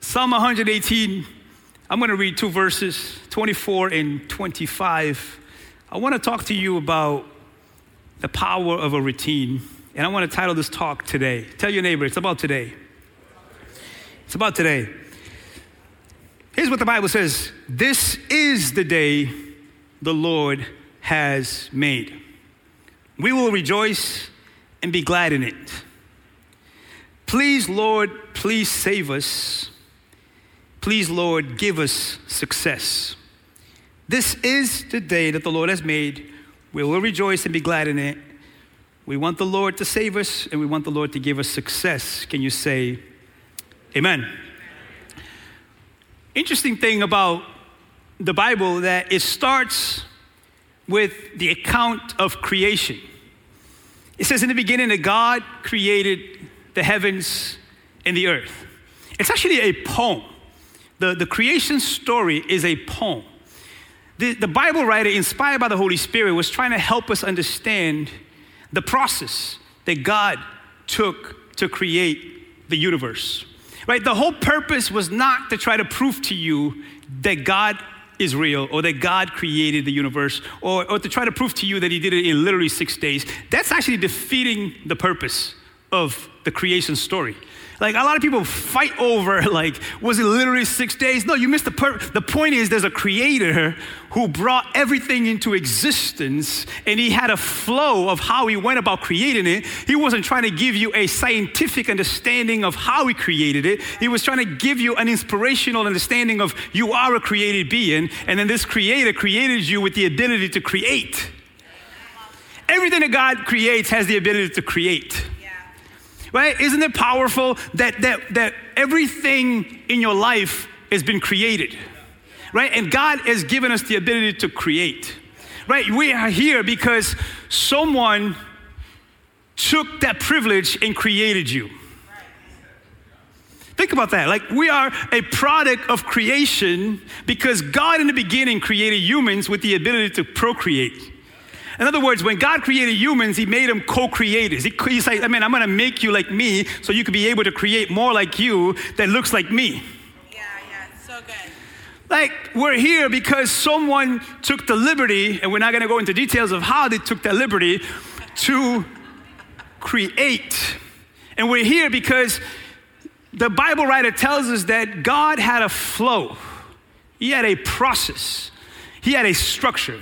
Psalm 118, I'm going to read two verses, 24 and 25. I want to talk to you about the power of a routine. And I want to title this talk today. Tell your neighbor, it's about today. It's about today. Here's what the Bible says This is the day the Lord has made. We will rejoice and be glad in it. Please, Lord, please save us. Please, Lord, give us success. This is the day that the Lord has made. We will rejoice and be glad in it. We want the Lord to save us and we want the Lord to give us success. Can you say, Amen? Interesting thing about the Bible that it starts with the account of creation. It says in the beginning that God created the heavens and the earth. It's actually a poem. The, the creation story is a poem. The, the Bible writer, inspired by the Holy Spirit, was trying to help us understand the process that God took to create the universe. Right? The whole purpose was not to try to prove to you that God is real or that God created the universe or, or to try to prove to you that He did it in literally six days. That's actually defeating the purpose of the creation story. Like a lot of people fight over, like, was it literally six days? No, you missed the per- The point is, there's a creator who brought everything into existence and he had a flow of how he went about creating it. He wasn't trying to give you a scientific understanding of how he created it, he was trying to give you an inspirational understanding of you are a created being, and then this creator created you with the ability to create. Everything that God creates has the ability to create right? Isn't it powerful that, that, that everything in your life has been created, right? And God has given us the ability to create, right? We are here because someone took that privilege and created you. Think about that. Like, we are a product of creation because God in the beginning created humans with the ability to procreate. In other words, when God created humans, He made them co creators. He, he's like, I mean, I'm going to make you like me so you can be able to create more like you that looks like me. Yeah, yeah, so good. Like, we're here because someone took the liberty, and we're not going to go into details of how they took that liberty to create. And we're here because the Bible writer tells us that God had a flow, He had a process, He had a structure,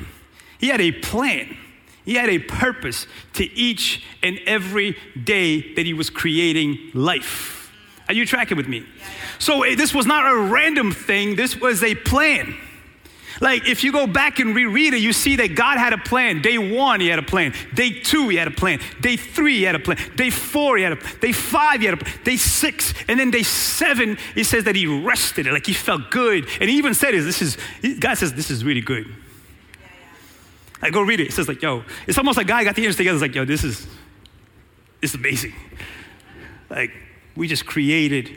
He had a plan. He had a purpose to each and every day that he was creating life. Are you tracking with me? So eh, this was not a random thing, this was a plan. Like, if you go back and reread it, you see that God had a plan. Day one, He had a plan. Day two, He had a plan. Day three, He had a plan. Day four, He had a plan. Day five, He had a plan. Day six, and then day seven, He says that He rested. Like He felt good, and He even said, "This is." God says, "This is really good." I go read it. It says like, yo, it's almost like God got the angels together. It's like, yo, this is, this is amazing. Like, we just created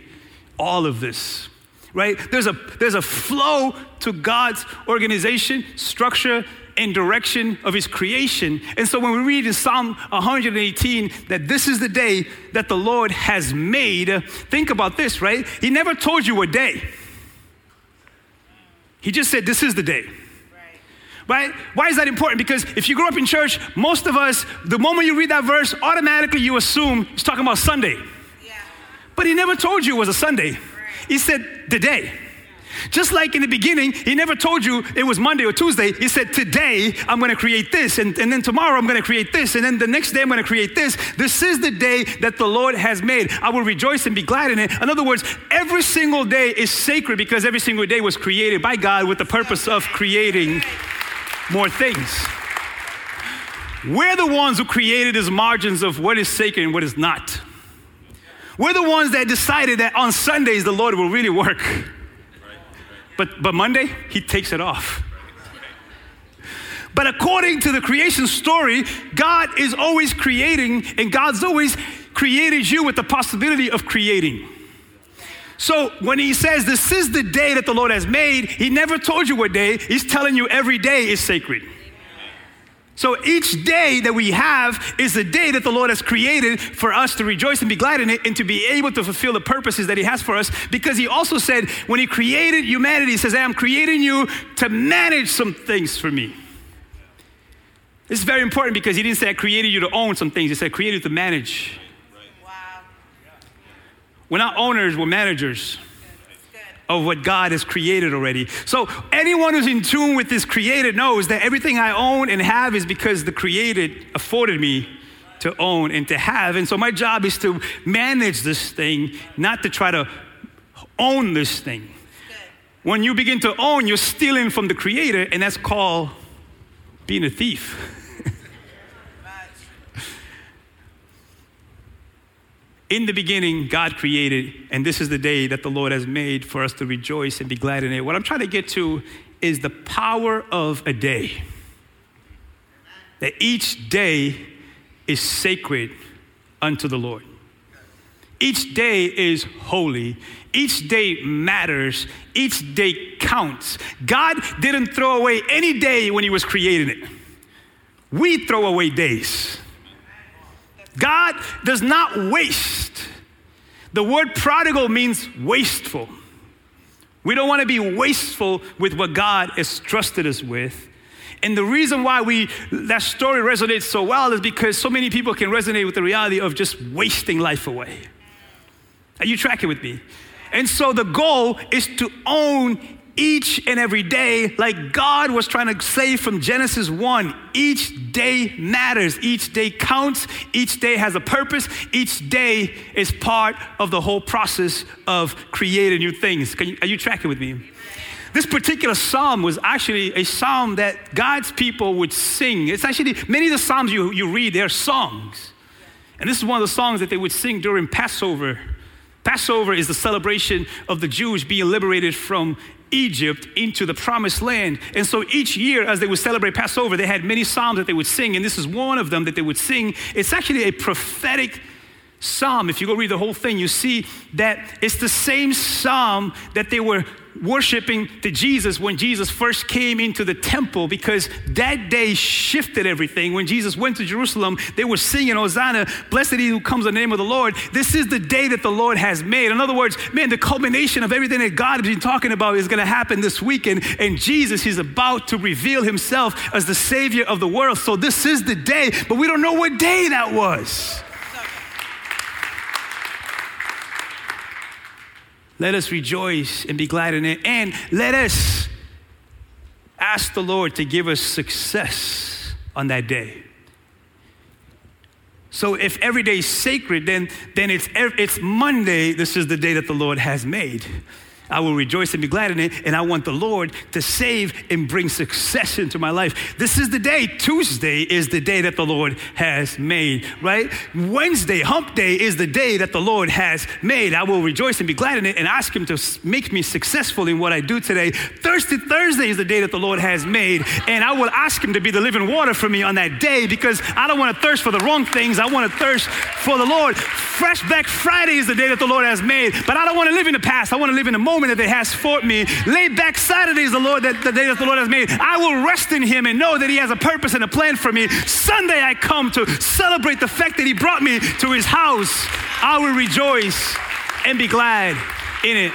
all of this, right? There's a, there's a flow to God's organization, structure, and direction of his creation. And so when we read in Psalm 118 that this is the day that the Lord has made, think about this, right? He never told you a day. He just said, This is the day. Right? Why is that important? Because if you grew up in church, most of us, the moment you read that verse, automatically you assume he's talking about Sunday. Yeah. But he never told you it was a Sunday. He said the day. Just like in the beginning, he never told you it was Monday or Tuesday. He said, Today I'm going to create this, and, and then tomorrow I'm going to create this, and then the next day I'm going to create this. This is the day that the Lord has made. I will rejoice and be glad in it. In other words, every single day is sacred because every single day was created by God with the purpose of creating more things. We're the ones who created these margins of what is sacred and what is not. We're the ones that decided that on Sundays the Lord will really work. But, but Monday, He takes it off. But according to the creation story, God is always creating, and God's always created you with the possibility of creating. So when he says, This is the day that the Lord has made, he never told you what day. He's telling you every day is sacred. So each day that we have is the day that the Lord has created for us to rejoice and be glad in it and to be able to fulfill the purposes that He has for us. Because He also said, when He created humanity, He says, I'm creating you to manage some things for me. This is very important because He didn't say, I created you to own some things, He said, I created you to manage. We're not owners, we're managers of what God has created already. So anyone who's in tune with this created knows that everything I own and have is because the created afforded me to own and to have. And so my job is to manage this thing, not to try to own this thing. When you begin to own, you're stealing from the creator, and that's called being a thief. In the beginning, God created, and this is the day that the Lord has made for us to rejoice and be glad in it. What I'm trying to get to is the power of a day. That each day is sacred unto the Lord. Each day is holy. Each day matters. Each day counts. God didn't throw away any day when He was creating it. We throw away days. God does not waste. The word prodigal means wasteful. We don't want to be wasteful with what God has trusted us with. And the reason why we that story resonates so well is because so many people can resonate with the reality of just wasting life away. Are you tracking with me? And so the goal is to own each and every day, like God was trying to say from Genesis 1. Each day matters, each day counts, each day has a purpose, each day is part of the whole process of creating new things. You, are you tracking with me? This particular psalm was actually a psalm that God's people would sing. It's actually, many of the psalms you, you read, they're songs. And this is one of the songs that they would sing during Passover. Passover is the celebration of the Jews being liberated from Egypt into the promised land. And so each year, as they would celebrate Passover, they had many psalms that they would sing, and this is one of them that they would sing. It's actually a prophetic psalm. If you go read the whole thing, you see that it's the same psalm that they were worshiping to Jesus when Jesus first came into the temple because that day shifted everything. When Jesus went to Jerusalem, they were singing, Hosanna, blessed he who comes in the name of the Lord. This is the day that the Lord has made. In other words, man, the culmination of everything that God has been talking about is going to happen this weekend. And Jesus is about to reveal himself as the Savior of the world. So this is the day, but we don't know what day that was. Let us rejoice and be glad in it. And let us ask the Lord to give us success on that day. So if every day is sacred, then, then it's, it's Monday. This is the day that the Lord has made. I will rejoice and be glad in it, and I want the Lord to save and bring success into my life. This is the day. Tuesday is the day that the Lord has made, right? Wednesday, hump day, is the day that the Lord has made. I will rejoice and be glad in it and ask Him to make me successful in what I do today. Thursday, Thursday is the day that the Lord has made, and I will ask Him to be the living water for me on that day because I don't want to thirst for the wrong things. I want to thirst for the Lord. Fresh back Friday is the day that the Lord has made, but I don't want to live in the past. I want to live in the moment that it has for me. Laid back Saturday is the Lord that the day that the Lord has made. I will rest in Him and know that He has a purpose and a plan for me. Sunday I come to celebrate the fact that He brought me to His house. I will rejoice and be glad in it.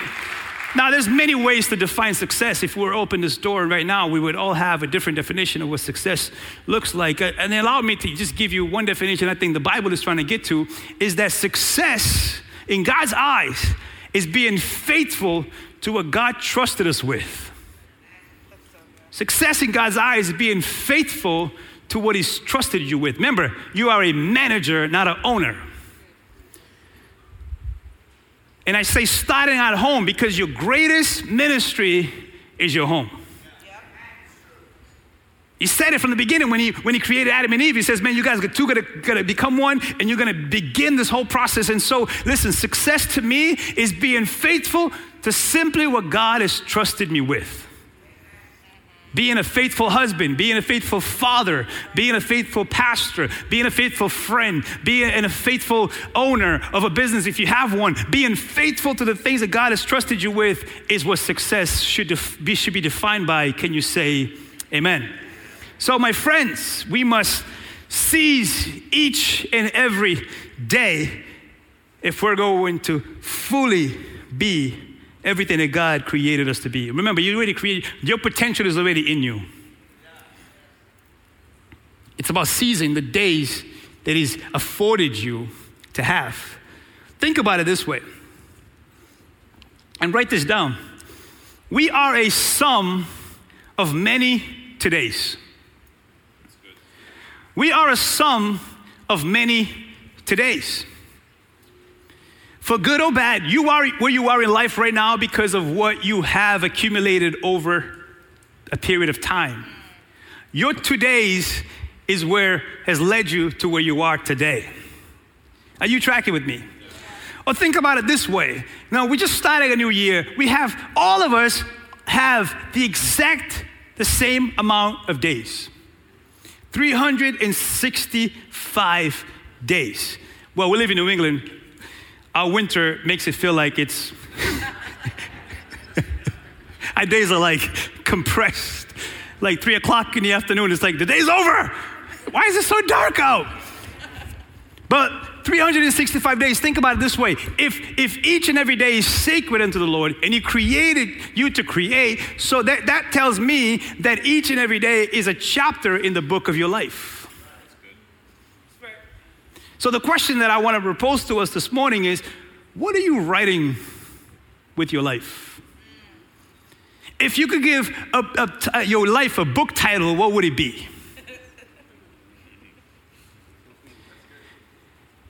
Now, there's many ways to define success. If we were open this door right now, we would all have a different definition of what success looks like. Uh, And allow me to just give you one definition I think the Bible is trying to get to is that success in God's eyes is being faithful to what God trusted us with. Success in God's eyes is being faithful to what He's trusted you with. Remember, you are a manager, not an owner. And I say starting at home because your greatest ministry is your home. He said it from the beginning when he, when he created Adam and Eve. He says, Man, you guys are two gonna, gonna become one and you're gonna begin this whole process. And so, listen, success to me is being faithful to simply what God has trusted me with. Being a faithful husband, being a faithful father, being a faithful pastor, being a faithful friend, being a faithful owner of a business if you have one, being faithful to the things that God has trusted you with is what success should, def- be, should be defined by. Can you say amen? So, my friends, we must seize each and every day if we're going to fully be everything that God created us to be. Remember, you already created, your potential is already in you. It's about seizing the days that He's afforded you to have. Think about it this way, and write this down. We are a sum of many todays. We are a sum of many todays. For good or bad, you are where you are in life right now because of what you have accumulated over a period of time. Your todays is where has led you to where you are today. Are you tracking with me? Or think about it this way. Now, we just started a new year. We have, all of us have the exact, the same amount of days 365 days. Well, we live in New England. Our winter makes it feel like it's, our days are like compressed. Like three o'clock in the afternoon, it's like the day's over. Why is it so dark out? But 365 days, think about it this way. If, if each and every day is sacred unto the Lord and He created you to create, so that, that tells me that each and every day is a chapter in the book of your life. So the question that I want to propose to us this morning is what are you writing with your life? If you could give a, a, uh, your life a book title, what would it be?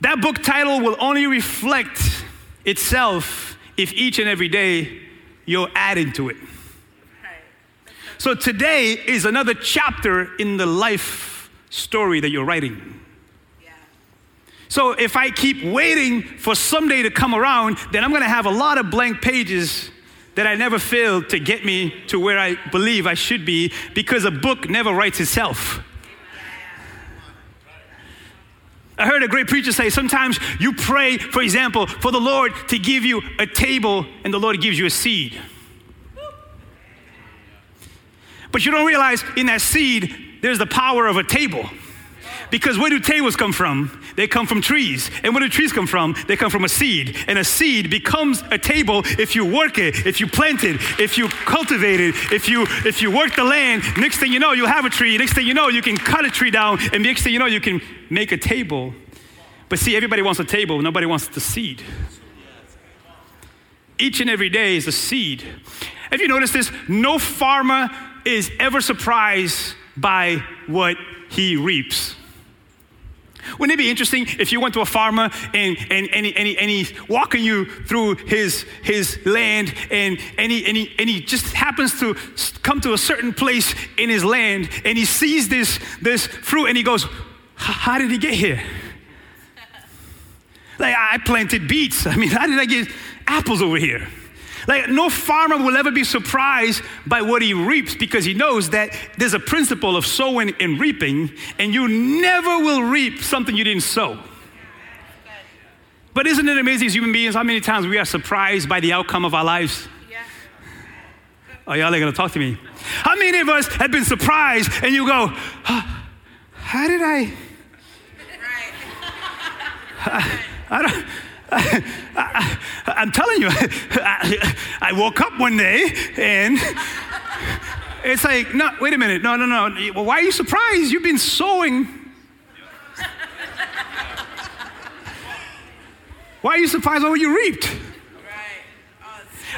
That book title will only reflect itself if each and every day you're adding to it. So today is another chapter in the life story that you're writing. So if I keep waiting for someday to come around, then I'm going to have a lot of blank pages that I never filled to get me to where I believe I should be because a book never writes itself. I heard a great preacher say sometimes you pray, for example, for the Lord to give you a table and the Lord gives you a seed. But you don't realize in that seed, there's the power of a table. Because where do tables come from? They come from trees. And where do trees come from? They come from a seed. And a seed becomes a table if you work it, if you plant it, if you cultivate it, if you if you work the land. Next thing you know, you have a tree. Next thing you know, you can cut a tree down. And next thing you know, you can make a table. But see, everybody wants a table, nobody wants the seed. Each and every day is a seed. Have you noticed this? No farmer is ever surprised by what he reaps. Wouldn't it be interesting if you went to a farmer and, and, and, he, and, and he's walking you through his, his land and, and, he, and, he, and he just happens to come to a certain place in his land and he sees this, this fruit and he goes, How did he get here? Like, I planted beets. I mean, how did I get apples over here? Like, no farmer will ever be surprised by what he reaps because he knows that there's a principle of sowing and reaping, and you never will reap something you didn't sow. But isn't it amazing as human beings how many times we are surprised by the outcome of our lives? Yeah. Oh, y'all ain't gonna talk to me. How many of us have been surprised and you go, how did I? Right. I, I don't. I, am telling you, I, I, woke up one day and it's like, no, wait a minute, no, no, no. Why are you surprised? You've been sowing. Why are you surprised by what you reaped?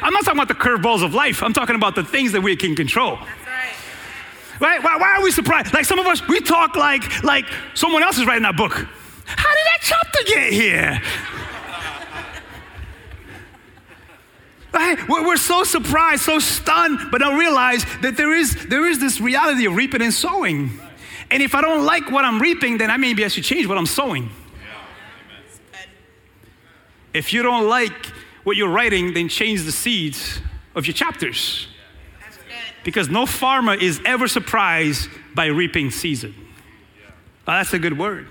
I'm not talking about the curveballs of life. I'm talking about the things that we can control. Right. right? Why, why, are we surprised? Like some of us, we talk like like someone else is writing that book. How did that chapter get here? Right? We're so surprised, so stunned, but don't realize that there is, there is this reality of reaping and sowing. And if I don't like what I'm reaping, then I maybe I should change what I'm sowing. If you don't like what you're writing, then change the seeds of your chapters. Because no farmer is ever surprised by reaping season. that's a good word.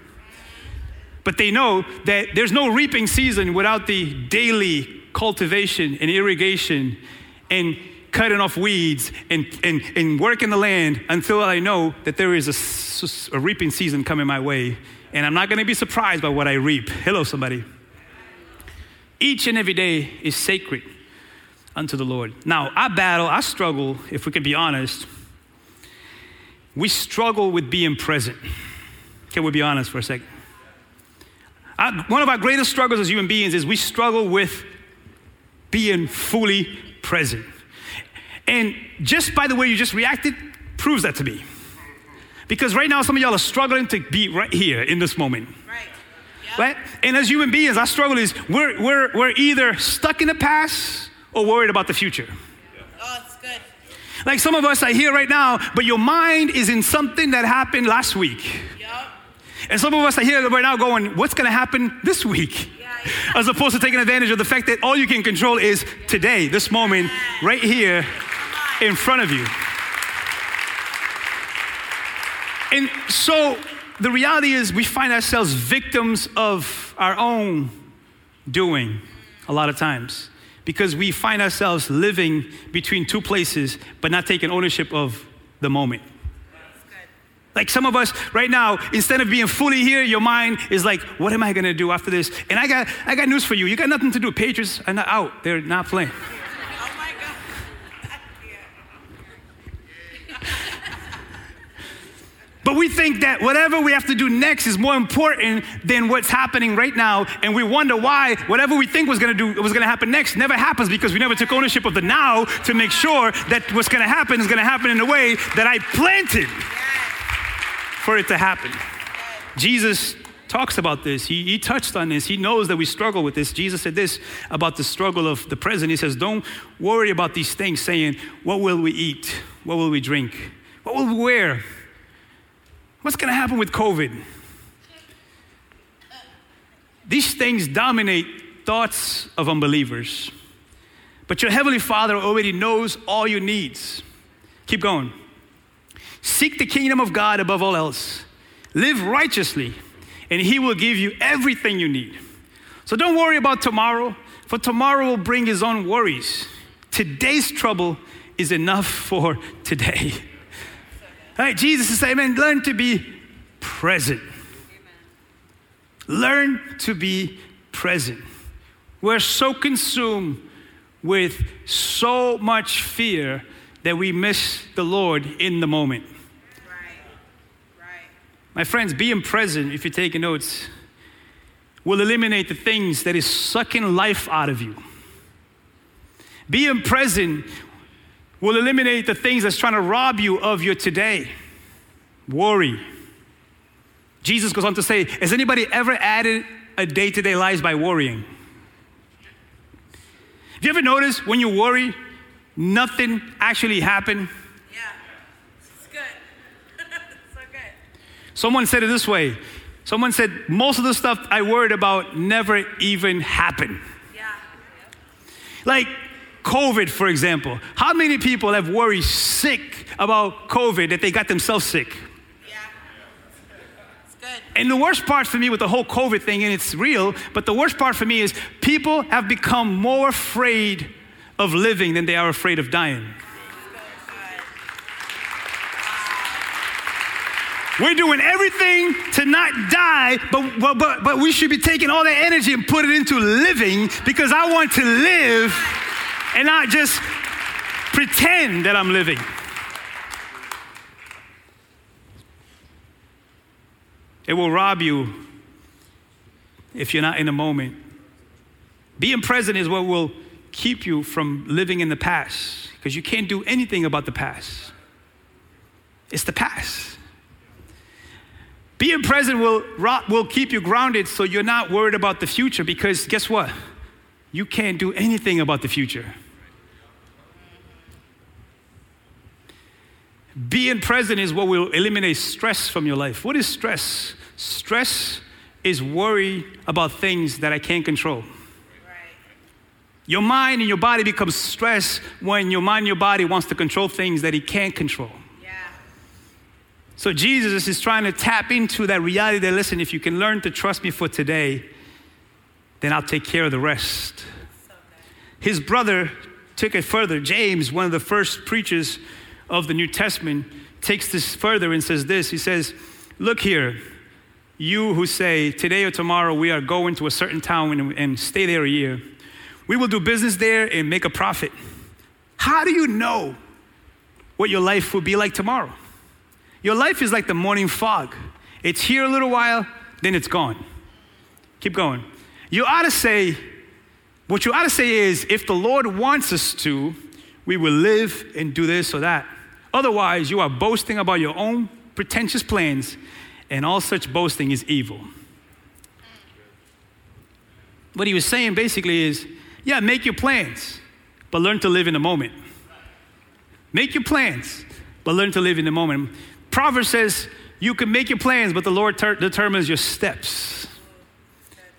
But they know that there's no reaping season without the daily cultivation and irrigation and cutting off weeds and, and, and working the land until I know that there is a, a reaping season coming my way. And I'm not going to be surprised by what I reap. Hello, somebody. Each and every day is sacred unto the Lord. Now, I battle, I struggle, if we can be honest. We struggle with being present. Can we be honest for a second? I, one of our greatest struggles as human beings is we struggle with being fully present. And just by the way you just reacted, proves that to me. Because right now, some of y'all are struggling to be right here in this moment. Right. Yep. Right? And as human beings, our struggle is we're, we're, we're either stuck in the past or worried about the future. Oh, it's good. Like some of us are here right now, but your mind is in something that happened last week. And some of us are here right now going, what's going to happen this week? Yeah, yeah. As opposed to taking advantage of the fact that all you can control is today, this moment, right here in front of you. And so the reality is, we find ourselves victims of our own doing a lot of times because we find ourselves living between two places but not taking ownership of the moment. Like some of us right now, instead of being fully here, your mind is like, what am I gonna do after this? And I got, I got news for you. You got nothing to do. Patriots are not out. They're not playing. Oh my God. But we think that whatever we have to do next is more important than what's happening right now, and we wonder why whatever we think was to do was to happen next never happens because we never took ownership of the now to make sure that what's to happen is to happen in a way that I planted for it to happen. Jesus talks about this. He, he touched on this. He knows that we struggle with this. Jesus said this about the struggle of the present. He says, Don't worry about these things, saying, What will we eat? What will we drink? What will we wear? What's going to happen with COVID? These things dominate thoughts of unbelievers. But your Heavenly Father already knows all your needs. Keep going. Seek the kingdom of God above all else. Live righteously, and He will give you everything you need. So don't worry about tomorrow, for tomorrow will bring His own worries. Today's trouble is enough for today. All right, Jesus is saying, man, learn to be present. Learn to be present. We're so consumed with so much fear that we miss the Lord in the moment. My friends, being present, if you're taking notes, will eliminate the things that is sucking life out of you. Being present will eliminate the things that's trying to rob you of your today. Worry. Jesus goes on to say, Has anybody ever added a day to their lives by worrying? Have you ever noticed when you worry, nothing actually happened? Yeah. It's good. so good. Someone said it this way. Someone said, most of the stuff I worried about never even happened. Yeah. Like COVID, for example. How many people have worried sick about COVID that they got themselves sick? Yeah. It's good. And the worst part for me with the whole COVID thing, and it's real, but the worst part for me is people have become more afraid of living than they are afraid of dying. We're doing everything to not die, but, but, but, we should be taking all that energy and put it into living because I want to live and not just pretend that I'm living. It will rob you if you're not in the moment. Being present is what will keep you from living in the past because you can't do anything about the past. It's the past. Being present will, will keep you grounded so you're not worried about the future because guess what? You can't do anything about the future. Being present is what will eliminate stress from your life. What is stress? Stress is worry about things that I can't control. Your mind and your body becomes stressed when your mind and your body wants to control things that it can't control. Yeah. So Jesus is trying to tap into that reality that listen, if you can learn to trust me for today, then I'll take care of the rest. So. His brother took it further. James, one of the first preachers of the New Testament, takes this further and says this. He says, Look here, you who say, Today or tomorrow we are going to a certain town and, and stay there a year. We will do business there and make a profit. How do you know what your life will be like tomorrow? Your life is like the morning fog. It's here a little while, then it's gone. Keep going. You ought to say, what you ought to say is, if the Lord wants us to, we will live and do this or that. Otherwise, you are boasting about your own pretentious plans, and all such boasting is evil. What he was saying basically is, yeah, make your plans, but learn to live in the moment. Make your plans, but learn to live in the moment. Proverbs says, you can make your plans, but the Lord ter- determines your steps.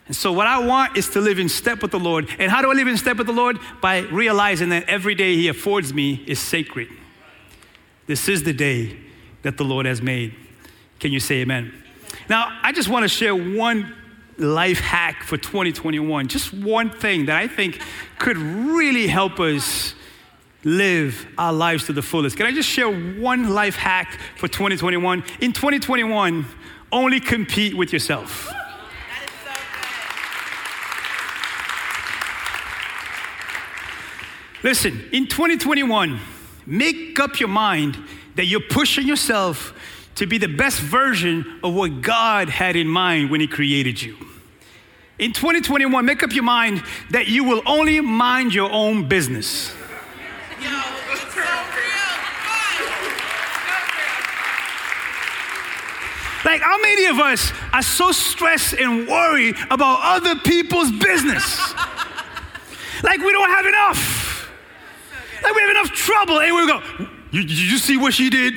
And so, what I want is to live in step with the Lord. And how do I live in step with the Lord? By realizing that every day He affords me is sacred. This is the day that the Lord has made. Can you say amen? Now, I just want to share one life hack for 2021, just one thing that I think could really help us live our lives to the fullest. Can I just share one life hack for 2021? In 2021, only compete with yourself. Listen, in 2021, make up your mind that you're pushing yourself to be the best version of what God had in mind when He created you. In 2021, make up your mind that you will only mind your own business. Like, how many of us are so stressed and worried about other people's business? like, we don't have enough. Like we have enough trouble. And we go, you, did you see what she did?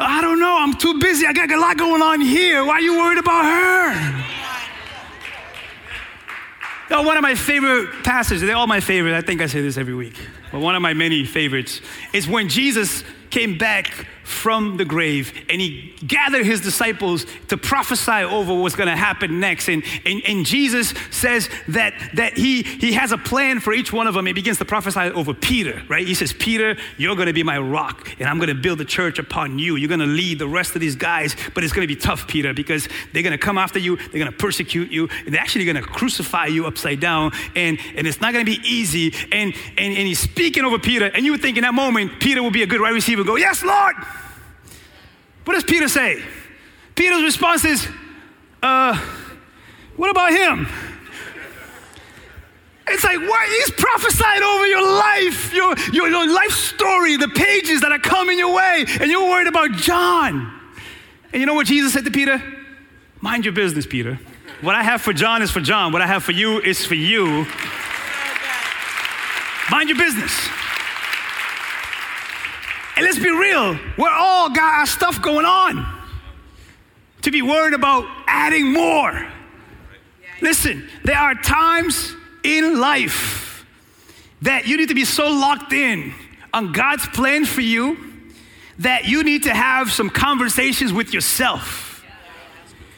I don't know. I'm too busy. I got a lot going on here. Why are you worried about her? Oh, one of my favorite passages, they're all my favorite. I think I say this every week. But one of my many favorites is when Jesus came back from the grave and he gathered his disciples to prophesy over what's going to happen next. And, and, and jesus says that, that he, he has a plan for each one of them. He begins to prophesy over peter right? He says peter you're going to be my rock and i'm going to build a church upon you. You're going to lead the rest of these guys but it's going to be tough peter because they're going to come after you they're going to persecute you and they're actually going to crucify you upside down and, and it's not going to be easy. And, and, and he's speaking over peter and you would think in that moment peter will be a good right receiver go yes lord what does Peter say? Peter's response is, uh, what about him? It's like, what? He's prophesied over your life, your, your, your life story, the pages that are coming your way, and you're worried about John. And you know what Jesus said to Peter? Mind your business, Peter. What I have for John is for John. What I have for you is for you. Mind your business. And let's be real, we're all got our stuff going on. To be worried about adding more. Listen, there are times in life that you need to be so locked in on God's plan for you that you need to have some conversations with yourself.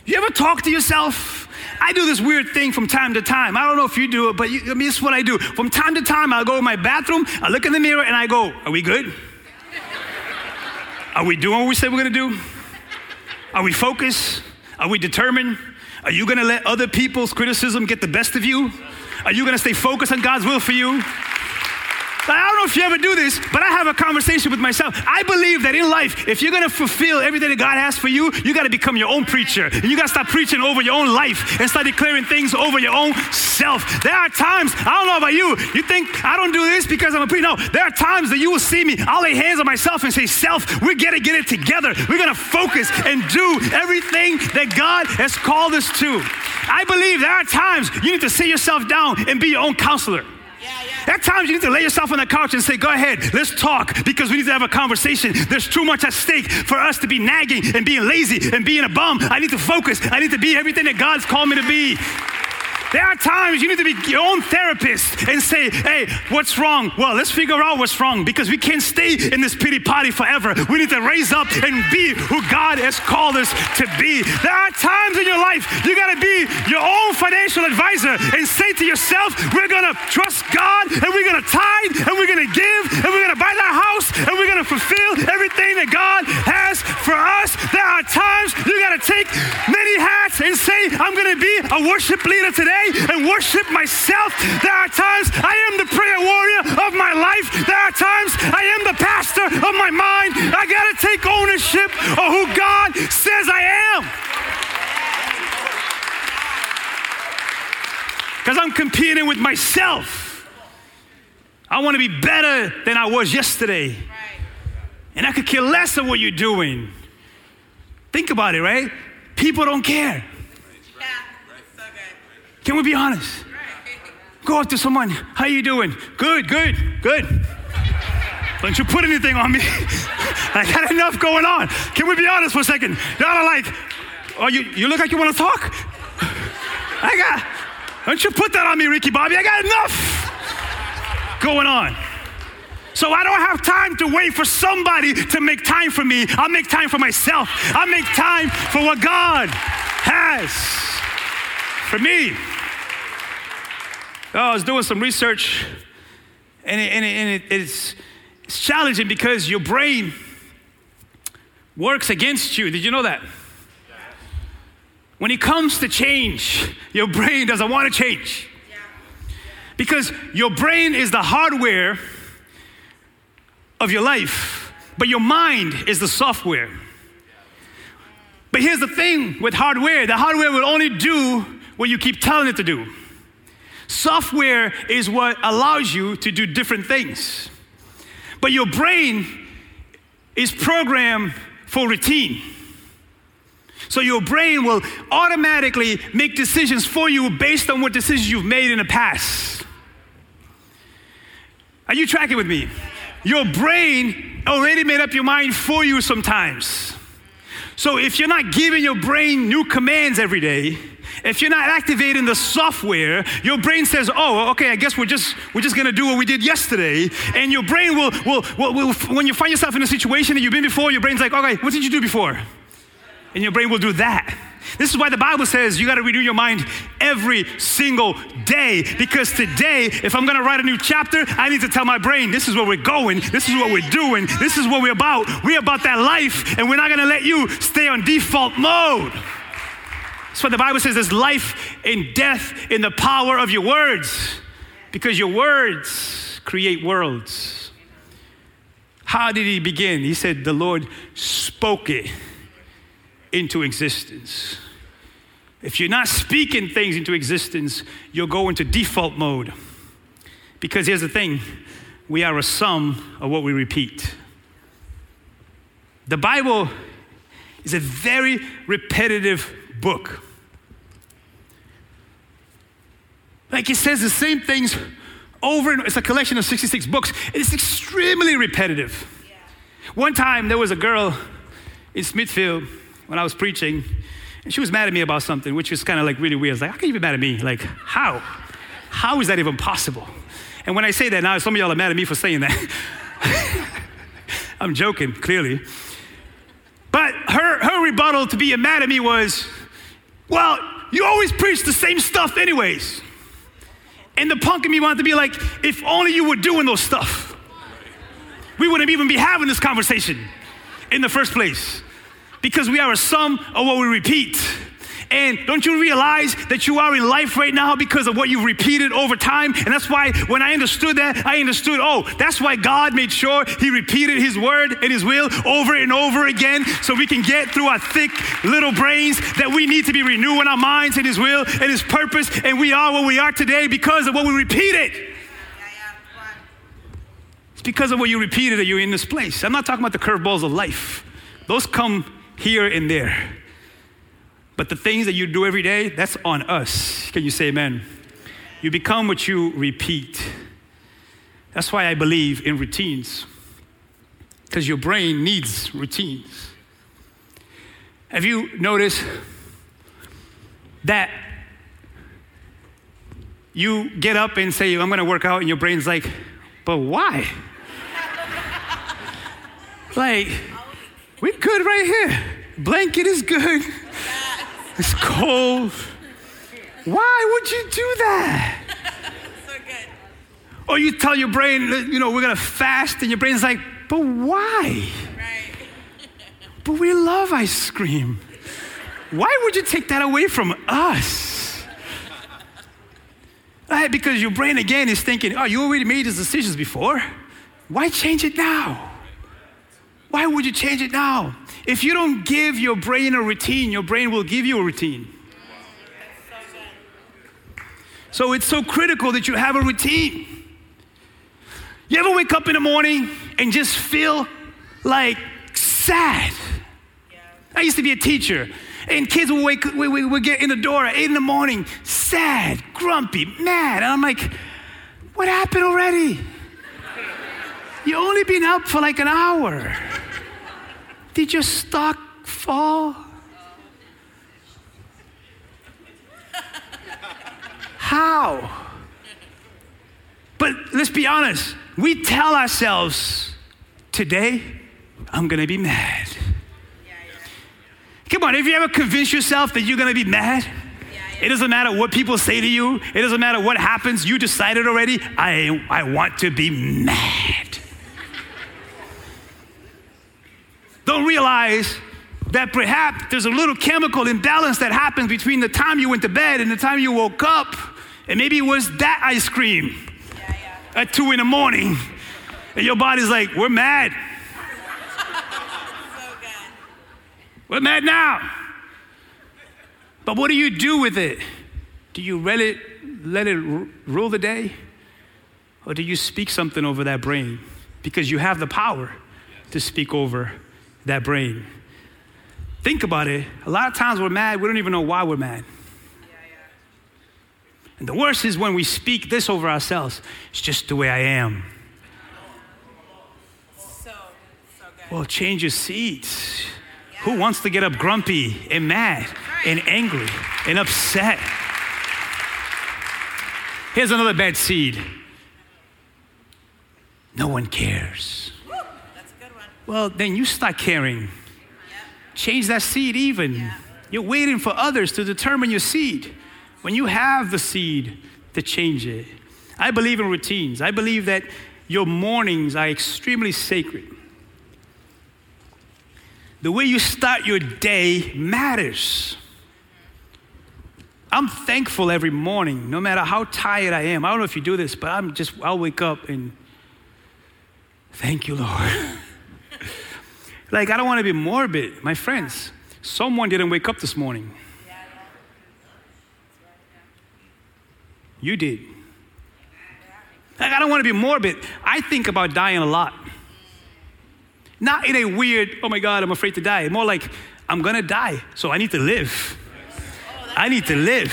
You ever talk to yourself? I do this weird thing from time to time. I don't know if you do it, but you, I mean, it's what I do. From time to time, I'll go in my bathroom, I look in the mirror, and I go, Are we good? Are we doing what we said we're gonna do? Are we focused? Are we determined? Are you gonna let other people's criticism get the best of you? Are you gonna stay focused on God's will for you? I don't know if you ever do this, but I have a conversation with myself. I believe that in life, if you're gonna fulfill everything that God has for you, you gotta become your own preacher. And you gotta stop preaching over your own life and start declaring things over your own self. There are times, I don't know about you, you think I don't do this because I'm a preacher. No, there are times that you will see me, I'll lay hands on myself and say, Self, we're gonna get it together. We're gonna focus and do everything that God has called us to. I believe there are times you need to sit yourself down and be your own counselor. At times you need to lay yourself on the couch and say, Go ahead, let's talk because we need to have a conversation. There's too much at stake for us to be nagging and being lazy and being a bum. I need to focus. I need to be everything that God's called me to be. There are times you need to be your own therapist and say, hey, what's wrong? Well, let's figure out what's wrong because we can't stay in this pity party forever. We need to raise up and be who God has called us to be. There are times in your life you got to be your own financial advisor and say to yourself, we're going to trust God and we're going to tithe and we're going to give and we're going to buy that house and we're going to fulfill everything that God has for us. There are times you got to take many hats and say, I'm going to be a worship leader today and worship myself. There are times I am the prayer warrior of my life. There are times I am the pastor of my mind. I got to take ownership of who God says I am. Because I'm competing with myself. I want to be better than I was yesterday. And I could care less of what you're doing. Think about it, right? People don't care. Can we be honest? Go up to someone. How you doing? Good, good, good. Don't you put anything on me. I got enough going on. Can we be honest for a second? Y'all are like, oh, you, you look like you want to talk? I got, don't you put that on me, Ricky Bobby. I got enough going on. So I don't have time to wait for somebody to make time for me. I'll make time for myself. I'll make time for what God has for me. Oh, I was doing some research, and, it, and, it, and it, it's, it's challenging because your brain works against you. Did you know that? When it comes to change, your brain doesn't want to change. Because your brain is the hardware of your life, but your mind is the software. But here's the thing with hardware the hardware will only do what you keep telling it to do. Software is what allows you to do different things. But your brain is programmed for routine. So your brain will automatically make decisions for you based on what decisions you've made in the past. Are you tracking with me? Your brain already made up your mind for you sometimes. So if you're not giving your brain new commands every day, if you're not activating the software, your brain says, "Oh, okay, I guess we're just we're just gonna do what we did yesterday." And your brain will will, will, will when you find yourself in a situation that you've been before, your brain's like, "Okay, what did you do before?" And your brain will do that. This is why the Bible says you got to renew your mind every single day. Because today, if I'm going to write a new chapter, I need to tell my brain, this is where we're going. This is what we're doing. This is what we're about. We're about that life, and we're not going to let you stay on default mode. That's why the Bible says there's life and death in the power of your words. Because your words create worlds. How did he begin? He said, The Lord spoke it into existence. If you're not speaking things into existence, you'll go into default mode. Because here's the thing we are a sum of what we repeat. The Bible is a very repetitive book. Like it says the same things over and it's a collection of 66 books. It's extremely repetitive. Yeah. One time there was a girl in Smithfield when I was preaching, and she was mad at me about something, which was kind of like really weird. I was like, how can you be mad at me? Like, how? How is that even possible? And when I say that now, some of y'all are mad at me for saying that. I'm joking, clearly. But her, her rebuttal to being mad at me was, well, you always preach the same stuff, anyways. And the punk in me wanted to be like, if only you were doing those stuff, we wouldn't even be having this conversation in the first place because we are a sum of what we repeat. And don't you realize that you are in life right now because of what you've repeated over time? And that's why when I understood that, I understood, oh, that's why God made sure He repeated His word and His will over and over again so we can get through our thick little brains that we need to be renewing our minds in His will and His purpose. And we are what we are today because of what we repeated. It's because of what you repeated that you're in this place. I'm not talking about the curveballs of life, those come here and there. But the things that you do every day, that's on us. Can you say amen? You become what you repeat. That's why I believe in routines, because your brain needs routines. Have you noticed that you get up and say, I'm gonna work out, and your brain's like, but why? like, we're good right here. Blanket is good. It's cold. Why would you do that? So good. Or you tell your brain, you know, we're gonna fast, and your brain's like, but why? Right. But we love ice cream. Why would you take that away from us? Right, because your brain again is thinking, oh, you already made these decisions before. Why change it now? Why would you change it now? If you don't give your brain a routine, your brain will give you a routine. So it's so critical that you have a routine. You ever wake up in the morning and just feel like sad? I used to be a teacher, and kids would wake, we, we would get in the door at eight in the morning, sad, grumpy, mad, and I'm like, what happened already? You only been up for like an hour. Did your stock fall? How? But let's be honest, we tell ourselves, today I'm gonna be mad. Come on, have you ever convinced yourself that you're gonna be mad? It doesn't matter what people say to you, it doesn't matter what happens, you decided already, I, I want to be mad. Don't realize that perhaps there's a little chemical imbalance that happens between the time you went to bed and the time you woke up. And maybe it was that ice cream at two in the morning. And your body's like, we're mad. So good. We're mad now. But what do you do with it? Do you let it, let it ru- rule the day? Or do you speak something over that brain? Because you have the power to speak over that brain. Think about it. A lot of times we're mad, we don't even know why we're mad. And the worst is when we speak this over ourselves it's just the way I am. Well, change your seats. Who wants to get up grumpy and mad and angry and upset? Here's another bad seed. No one cares. Woo, that's a good one. Well, then you start caring. Change that seed even. You're waiting for others to determine your seed. When you have the seed to change it. I believe in routines. I believe that your mornings are extremely sacred. The way you start your day matters. I'm thankful every morning, no matter how tired I am. I don't know if you do this, but I'm just, I'll wake up and thank you, Lord. like, I don't want to be morbid. My friends, someone didn't wake up this morning. You did. Like, I don't want to be morbid. I think about dying a lot. Not in a weird, oh my God, I'm afraid to die. More like, I'm going to die, so I need to live. I need to live.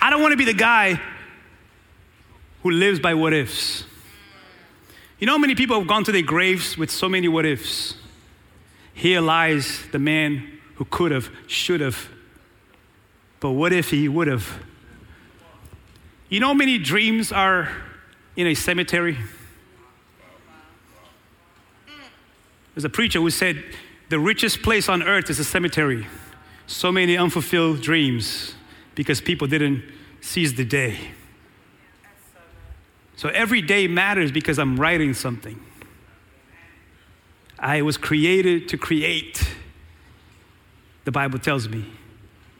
I don't want to be the guy who lives by what ifs. You know how many people have gone to their graves with so many what ifs? Here lies the man who could have, should have, but what if he would have? You know how many dreams are in a cemetery? There's a preacher who said, The richest place on earth is a cemetery. So many unfulfilled dreams because people didn't seize the day. So every day matters because I'm writing something. I was created to create, the Bible tells me.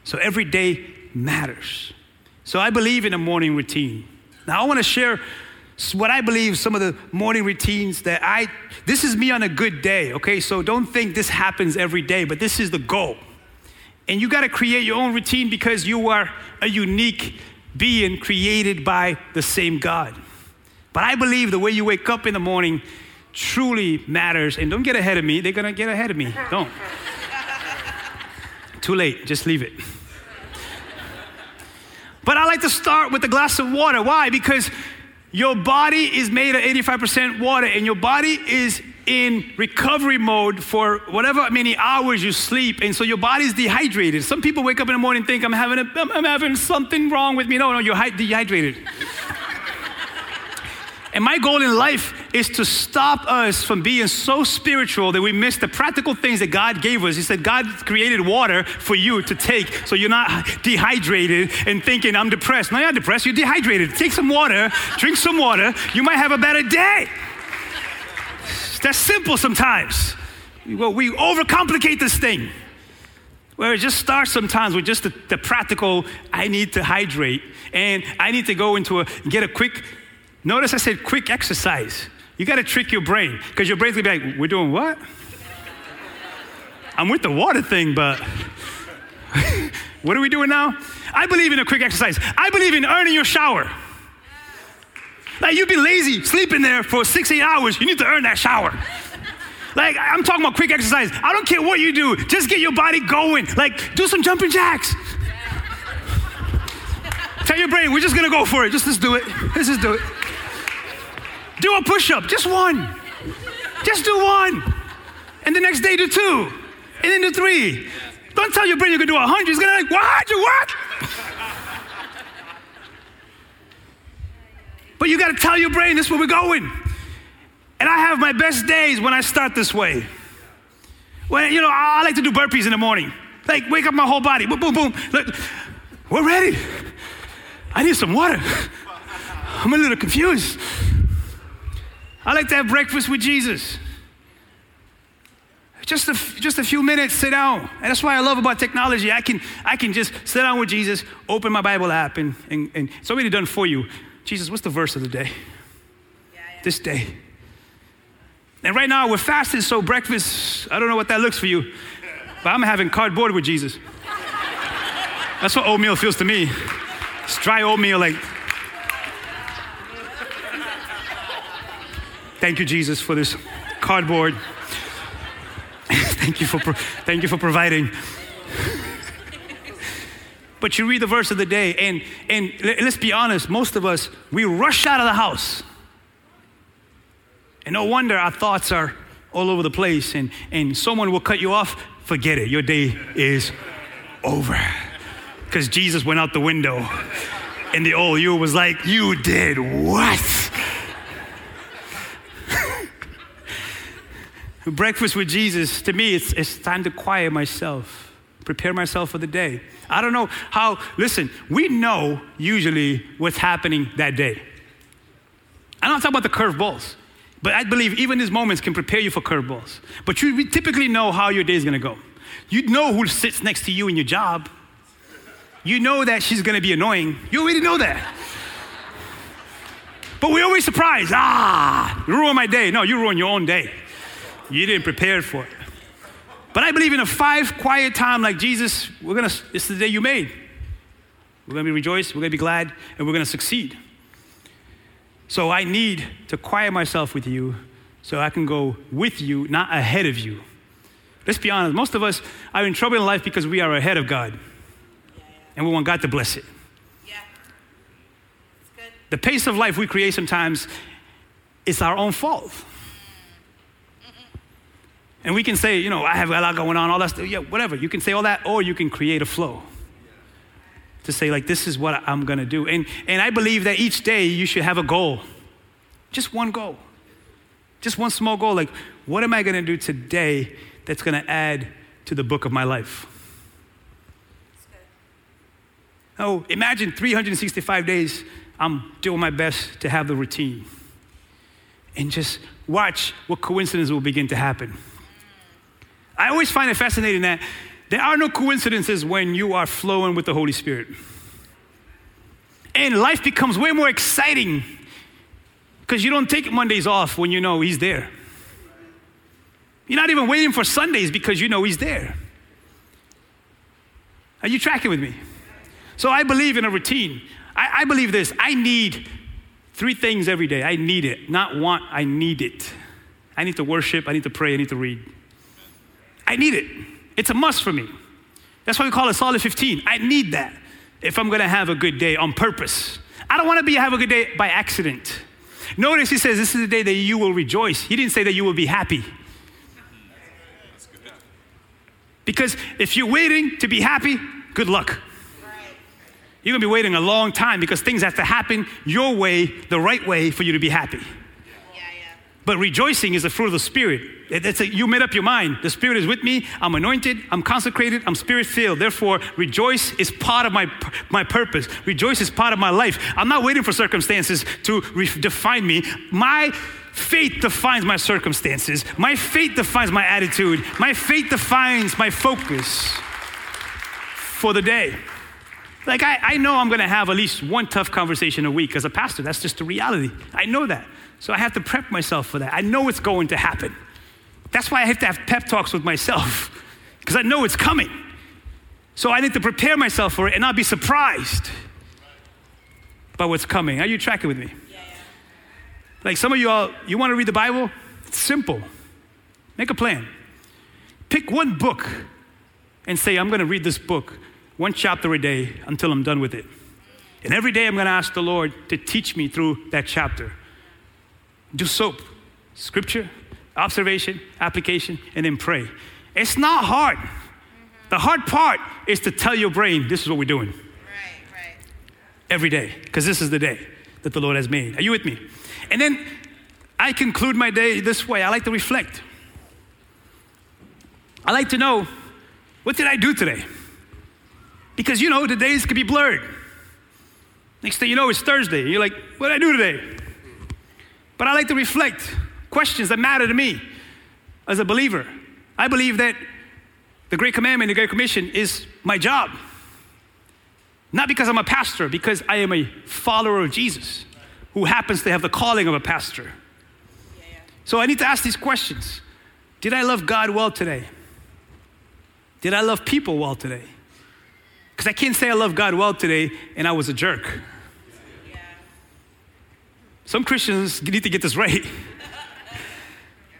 So every day matters. So I believe in a morning routine. Now I want to share what I believe some of the morning routines that I this is me on a good day, okay? So don't think this happens every day, but this is the goal. And you got to create your own routine because you are a unique being created by the same God. But I believe the way you wake up in the morning truly matters. And don't get ahead of me. They're going to get ahead of me. Don't. Too late. Just leave it. But I like to start with a glass of water. Why? Because your body is made of 85% water, and your body is in recovery mode for whatever many hours you sleep, and so your body's dehydrated. Some people wake up in the morning and think, I'm having, a, I'm having something wrong with me. No, no, you're dehydrated. And my goal in life is to stop us from being so spiritual that we miss the practical things that God gave us. He said, God created water for you to take so you're not dehydrated and thinking, I'm depressed. No, you're not depressed, you're dehydrated. Take some water, drink some water, you might have a better day. That's simple sometimes. Well, we overcomplicate this thing. Where it just starts sometimes with just the, the practical, I need to hydrate and I need to go into a, get a quick Notice I said quick exercise. You got to trick your brain because your brain's gonna be like, we're doing what? I'm with the water thing, but what are we doing now? I believe in a quick exercise. I believe in earning your shower. Like you've been lazy, sleeping there for six, eight hours. You need to earn that shower. Like I'm talking about quick exercise. I don't care what you do, just get your body going. Like do some jumping jacks. Tell your brain, we're just gonna go for it. Just let's do it. Let's just do it. Do a push up, just one. Just do one. And the next day, do two. And then do three. Don't tell your brain you can do a hundred. It's gonna be like, what? You what? but you gotta tell your brain this is where we're going. And I have my best days when I start this way. When, you know, I like to do burpees in the morning. Like, wake up my whole body. Boom, boom, boom. Look, we're ready. I need some water. I'm a little confused. I like to have breakfast with Jesus. Just a, just a few minutes, sit down. And that's why I love about technology. I can, I can just sit down with Jesus, open my Bible app, and, and, and it's already done for you. Jesus, what's the verse of the day? Yeah, yeah. This day. And right now we're fasting, so breakfast, I don't know what that looks for you, but I'm having cardboard with Jesus. That's what oatmeal feels to me. It's dry oatmeal, like Thank you, Jesus, for this cardboard. thank, you for pro- thank you for providing. but you read the verse of the day, and, and let's be honest, most of us, we rush out of the house. And no wonder our thoughts are all over the place, and, and someone will cut you off. Forget it, your day is over. Because Jesus went out the window, and the old you was like, You did what? Breakfast with Jesus, to me, it's, it's time to quiet myself, prepare myself for the day. I don't know how, listen, we know usually what's happening that day. I don't talk about the curveballs, but I believe even these moments can prepare you for curveballs. But you typically know how your day is gonna go. You know who sits next to you in your job. You know that she's gonna be annoying. You already know that. But we're always surprised. Ah, ruined my day. No, you ruined your own day. You didn't prepare for it. But I believe in a five quiet time like Jesus, we're gonna, it's the day you made. We're gonna be rejoiced, we're gonna be glad, and we're gonna succeed. So I need to quiet myself with you so I can go with you, not ahead of you. Let's be honest, most of us are in trouble in life because we are ahead of God. And we want God to bless it. Yeah. The pace of life we create sometimes is our own fault. And we can say, you know, I have a lot going on, all that stuff. Yeah, whatever. You can say all that, or you can create a flow to say, like, this is what I'm going to do. And, and I believe that each day you should have a goal. Just one goal. Just one small goal. Like, what am I going to do today that's going to add to the book of my life? Oh, imagine 365 days I'm doing my best to have the routine. And just watch what coincidence will begin to happen. I always find it fascinating that there are no coincidences when you are flowing with the Holy Spirit. And life becomes way more exciting because you don't take Mondays off when you know He's there. You're not even waiting for Sundays because you know He's there. Are you tracking with me? So I believe in a routine. I, I believe this I need three things every day. I need it, not want, I need it. I need to worship, I need to pray, I need to read. I need it. It's a must for me. That's why we call it Solid 15. I need that if I'm gonna have a good day on purpose. I don't wanna be have a good day by accident. Notice he says, This is the day that you will rejoice. He didn't say that you will be happy. Because if you're waiting to be happy, good luck. You're gonna be waiting a long time because things have to happen your way, the right way, for you to be happy. But rejoicing is the fruit of the Spirit. It's a, you made up your mind. The Spirit is with me. I'm anointed. I'm consecrated. I'm Spirit filled. Therefore, rejoice is part of my my purpose. Rejoice is part of my life. I'm not waiting for circumstances to re- define me. My faith defines my circumstances. My faith defines my attitude. My faith defines my focus for the day. Like, I, I know I'm gonna have at least one tough conversation a week as a pastor. That's just the reality. I know that. So I have to prep myself for that. I know it's going to happen. That's why I have to have pep talks with myself, because I know it's coming. So I need to prepare myself for it and not be surprised by what's coming. Are you tracking with me? Like some of you all, you wanna read the Bible? It's simple. Make a plan. Pick one book and say, I'm gonna read this book one chapter a day until I'm done with it. And every day I'm going to ask the Lord to teach me through that chapter. Do soap, scripture, observation, application, and then pray. It's not hard. The hard part is to tell your brain, this is what we're doing Right, right. every day, because this is the day that the Lord has made. Are you with me? And then I conclude my day this way I like to reflect. I like to know, what did I do today? Because you know, the days could be blurred. Next thing you know, it's Thursday. You're like, what did I do today? But I like to reflect questions that matter to me as a believer. I believe that the Great Commandment, the Great Commission is my job. Not because I'm a pastor, because I am a follower of Jesus who happens to have the calling of a pastor. Yeah, yeah. So I need to ask these questions Did I love God well today? Did I love people well today? Because I can't say I love God well today and I was a jerk. Yeah. Some Christians need to get this right.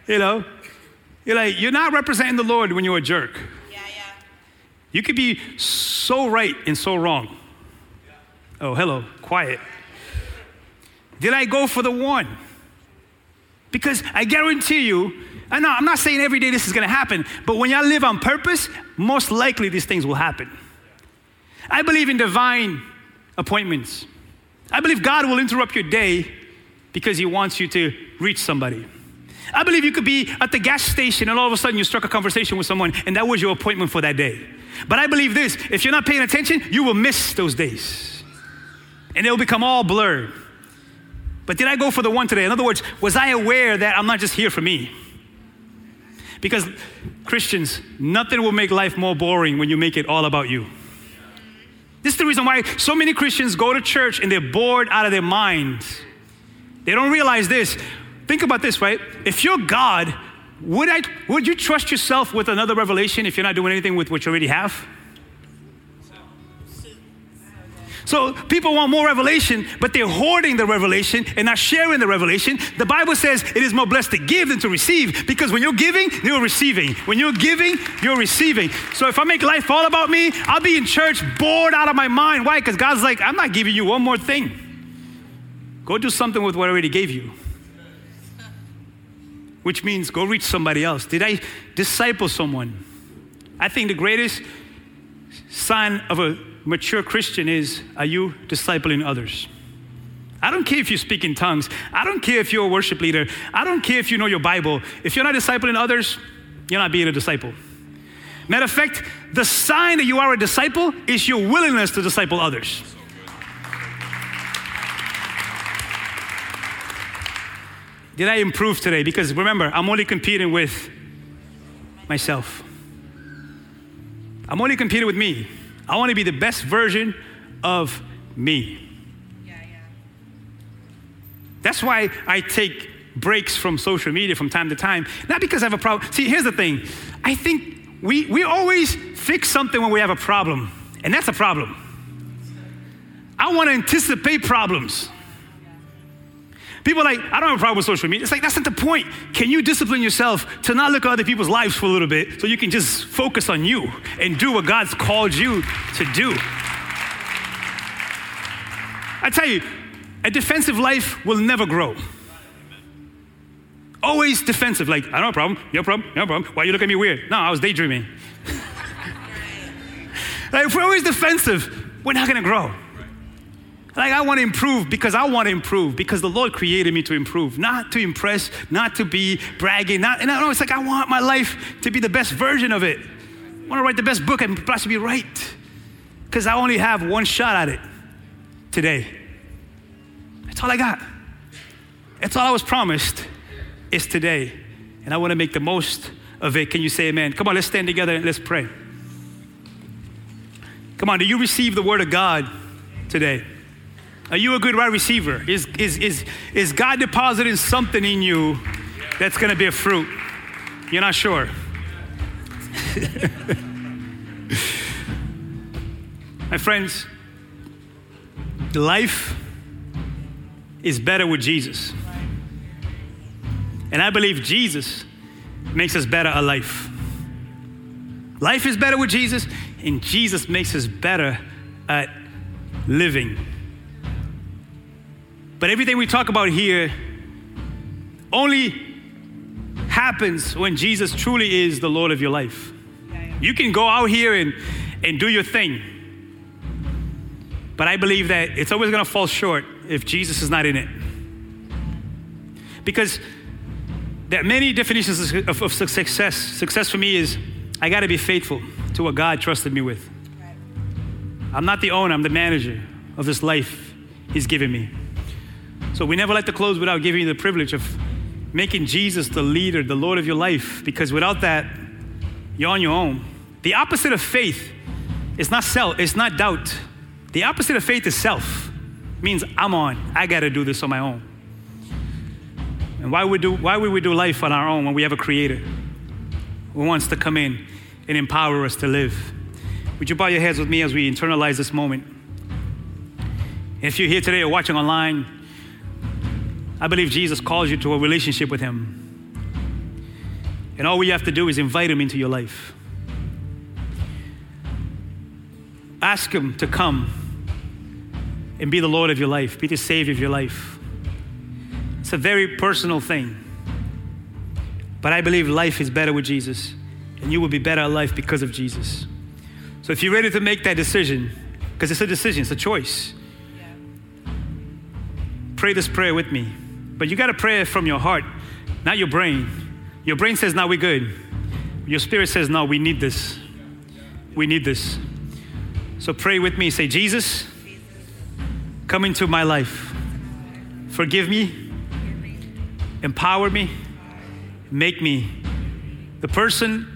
you know? You're like, you're not representing the Lord when you're a jerk. Yeah, yeah. You could be so right and so wrong. Oh, hello, quiet. Did I go for the one? Because I guarantee you, I know I'm not saying every day this is gonna happen, but when y'all live on purpose, most likely these things will happen. I believe in divine appointments. I believe God will interrupt your day because He wants you to reach somebody. I believe you could be at the gas station and all of a sudden you struck a conversation with someone and that was your appointment for that day. But I believe this if you're not paying attention, you will miss those days and they'll become all blurred. But did I go for the one today? In other words, was I aware that I'm not just here for me? Because Christians, nothing will make life more boring when you make it all about you. This is the reason why so many Christians go to church and they're bored out of their minds. They don't realize this. Think about this, right? If you're God, would, I, would you trust yourself with another revelation if you're not doing anything with what you already have? So people want more revelation, but they're hoarding the revelation and not sharing the revelation. The Bible says it is more blessed to give than to receive because when you're giving, you're receiving. When you're giving, you're receiving. So if I make life all about me, I'll be in church bored out of my mind. Why? Because God's like, I'm not giving you one more thing. Go do something with what I already gave you. Which means go reach somebody else. Did I disciple someone? I think the greatest sign of a mature Christian is are you discipling others? I don't care if you speak in tongues. I don't care if you're a worship leader. I don't care if you know your Bible. If you're not discipling others, you're not being a disciple. Matter of fact, the sign that you are a disciple is your willingness to disciple others. Did I improve today? Because remember, I'm only competing with myself. I'm only competing with me. I want to be the best version of me. Yeah, yeah. That's why I take breaks from social media from time to time. Not because I have a problem. See, here's the thing I think we, we always fix something when we have a problem, and that's a problem. I want to anticipate problems. People are like, I don't have a problem with social media. It's like, that's not the point. Can you discipline yourself to not look at other people's lives for a little bit so you can just focus on you and do what God's called you to do? I tell you, a defensive life will never grow. Always defensive, like, I don't have a problem, no problem, no problem. Why you look at me weird? No, I was daydreaming. like, if we're always defensive, we're not gonna grow. Like, I wanna improve because I wanna improve, because the Lord created me to improve, not to impress, not to be bragging, not, and I know it's like I want my life to be the best version of it. I wanna write the best book and possibly write, because I only have one shot at it today. That's all I got. That's all I was promised is today. And I want to make the most of it. Can you say amen? Come on, let's stand together and let's pray. Come on, do you receive the word of God today? Are you a good wide receiver? Is, is, is, is God depositing something in you that's going to be a fruit? You're not sure. My friends, life is better with Jesus. And I believe Jesus makes us better at life. Life is better with Jesus, and Jesus makes us better at living. But everything we talk about here only happens when Jesus truly is the Lord of your life. You can go out here and, and do your thing. But I believe that it's always going to fall short if Jesus is not in it. Because there are many definitions of, of success. Success for me is I got to be faithful to what God trusted me with. I'm not the owner, I'm the manager of this life He's given me. So we never like to close without giving you the privilege of making Jesus the leader, the Lord of your life, because without that, you're on your own. The opposite of faith is not self, it's not doubt. The opposite of faith is self. It means I'm on. I got to do this on my own. And why would, do, why would we do life on our own when we have a creator who wants to come in and empower us to live? Would you bow your heads with me as we internalize this moment? If you're here today or watching online, I believe Jesus calls you to a relationship with Him. And all we have to do is invite Him into your life. Ask Him to come and be the Lord of your life, be the Savior of your life. It's a very personal thing. But I believe life is better with Jesus, and you will be better at life because of Jesus. So if you're ready to make that decision, because it's a decision, it's a choice, pray this prayer with me. But you got to pray from your heart, not your brain. Your brain says, no, we're good. Your spirit says, no, we need this. We need this. So pray with me. Say, Jesus, come into my life. Forgive me, empower me, make me the person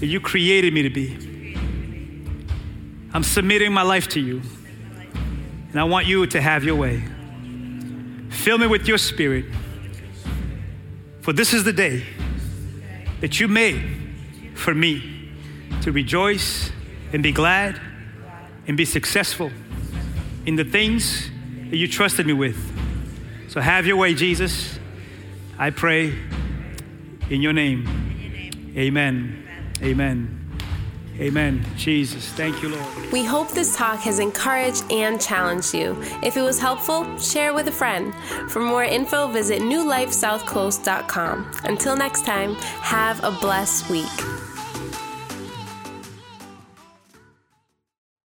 that you created me to be. I'm submitting my life to you, and I want you to have your way. Fill me with your spirit, for this is the day that you made for me to rejoice and be glad and be successful in the things that you trusted me with. So have your way, Jesus. I pray in your name. Amen. Amen. Amen. Jesus. Thank you, Lord. We hope this talk has encouraged and challenged you. If it was helpful, share with a friend. For more info, visit newlifesouthcoast.com. Until next time, have a blessed week.